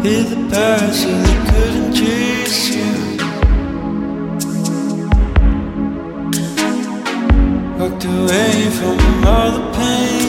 Hit the person so they couldn't chase you. Walked away from all the pain.